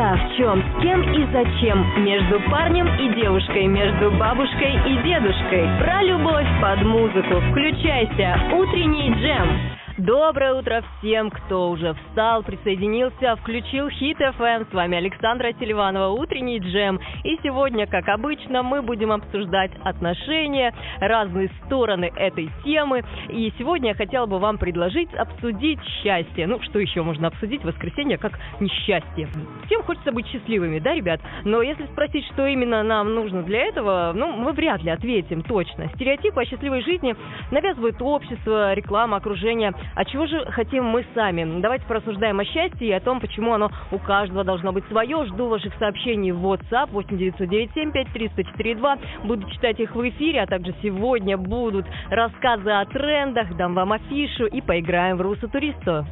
Когда, в чем, с кем и зачем. Между парнем и девушкой, между бабушкой и дедушкой. Про любовь под музыку. Включайся. Утренний джем. Доброе утро всем, кто уже встал, присоединился, включил Хит FM. С вами Александра Селиванова, утренний джем. И сегодня, как обычно, мы будем обсуждать отношения, разные стороны этой темы. И сегодня я хотела бы вам предложить обсудить счастье. Ну, что еще можно обсудить в воскресенье, как несчастье? Всем хочется быть счастливыми, да, ребят? Но если спросить, что именно нам нужно для этого, ну, мы вряд ли ответим точно. Стереотипы о счастливой жизни навязывает общество, реклама, окружение – а чего же хотим мы сами? Давайте порассуждаем о счастье и о том, почему оно у каждого должно быть свое. Жду ваших сообщений в WhatsApp 8997 5342. Буду читать их в эфире, а также сегодня будут рассказы о трендах, дам вам афишу и поиграем в Руса Туристу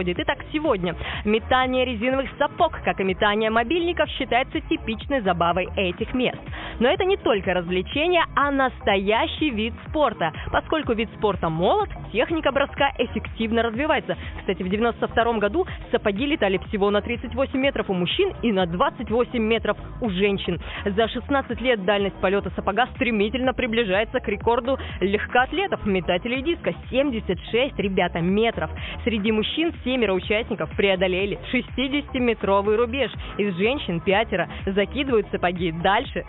происходит. Итак, сегодня метание резиновых сапог, как и метание мобильников, считается типичной забавой этих мест. Но это не только развлечение, а настоящий вид спорта. Поскольку вид спорта молод, техника броска эффективно развивается. Кстати, в 92 году сапоги летали всего на 38 метров у мужчин и на 28 метров у женщин. За 16 лет дальность полета сапога стремительно приближается к рекорду легкоатлетов, метателей диска. 76, ребята, метров. Среди мужчин семеро участников преодолели 60-метровый рубеж. Из женщин пятеро закидывают сапоги дальше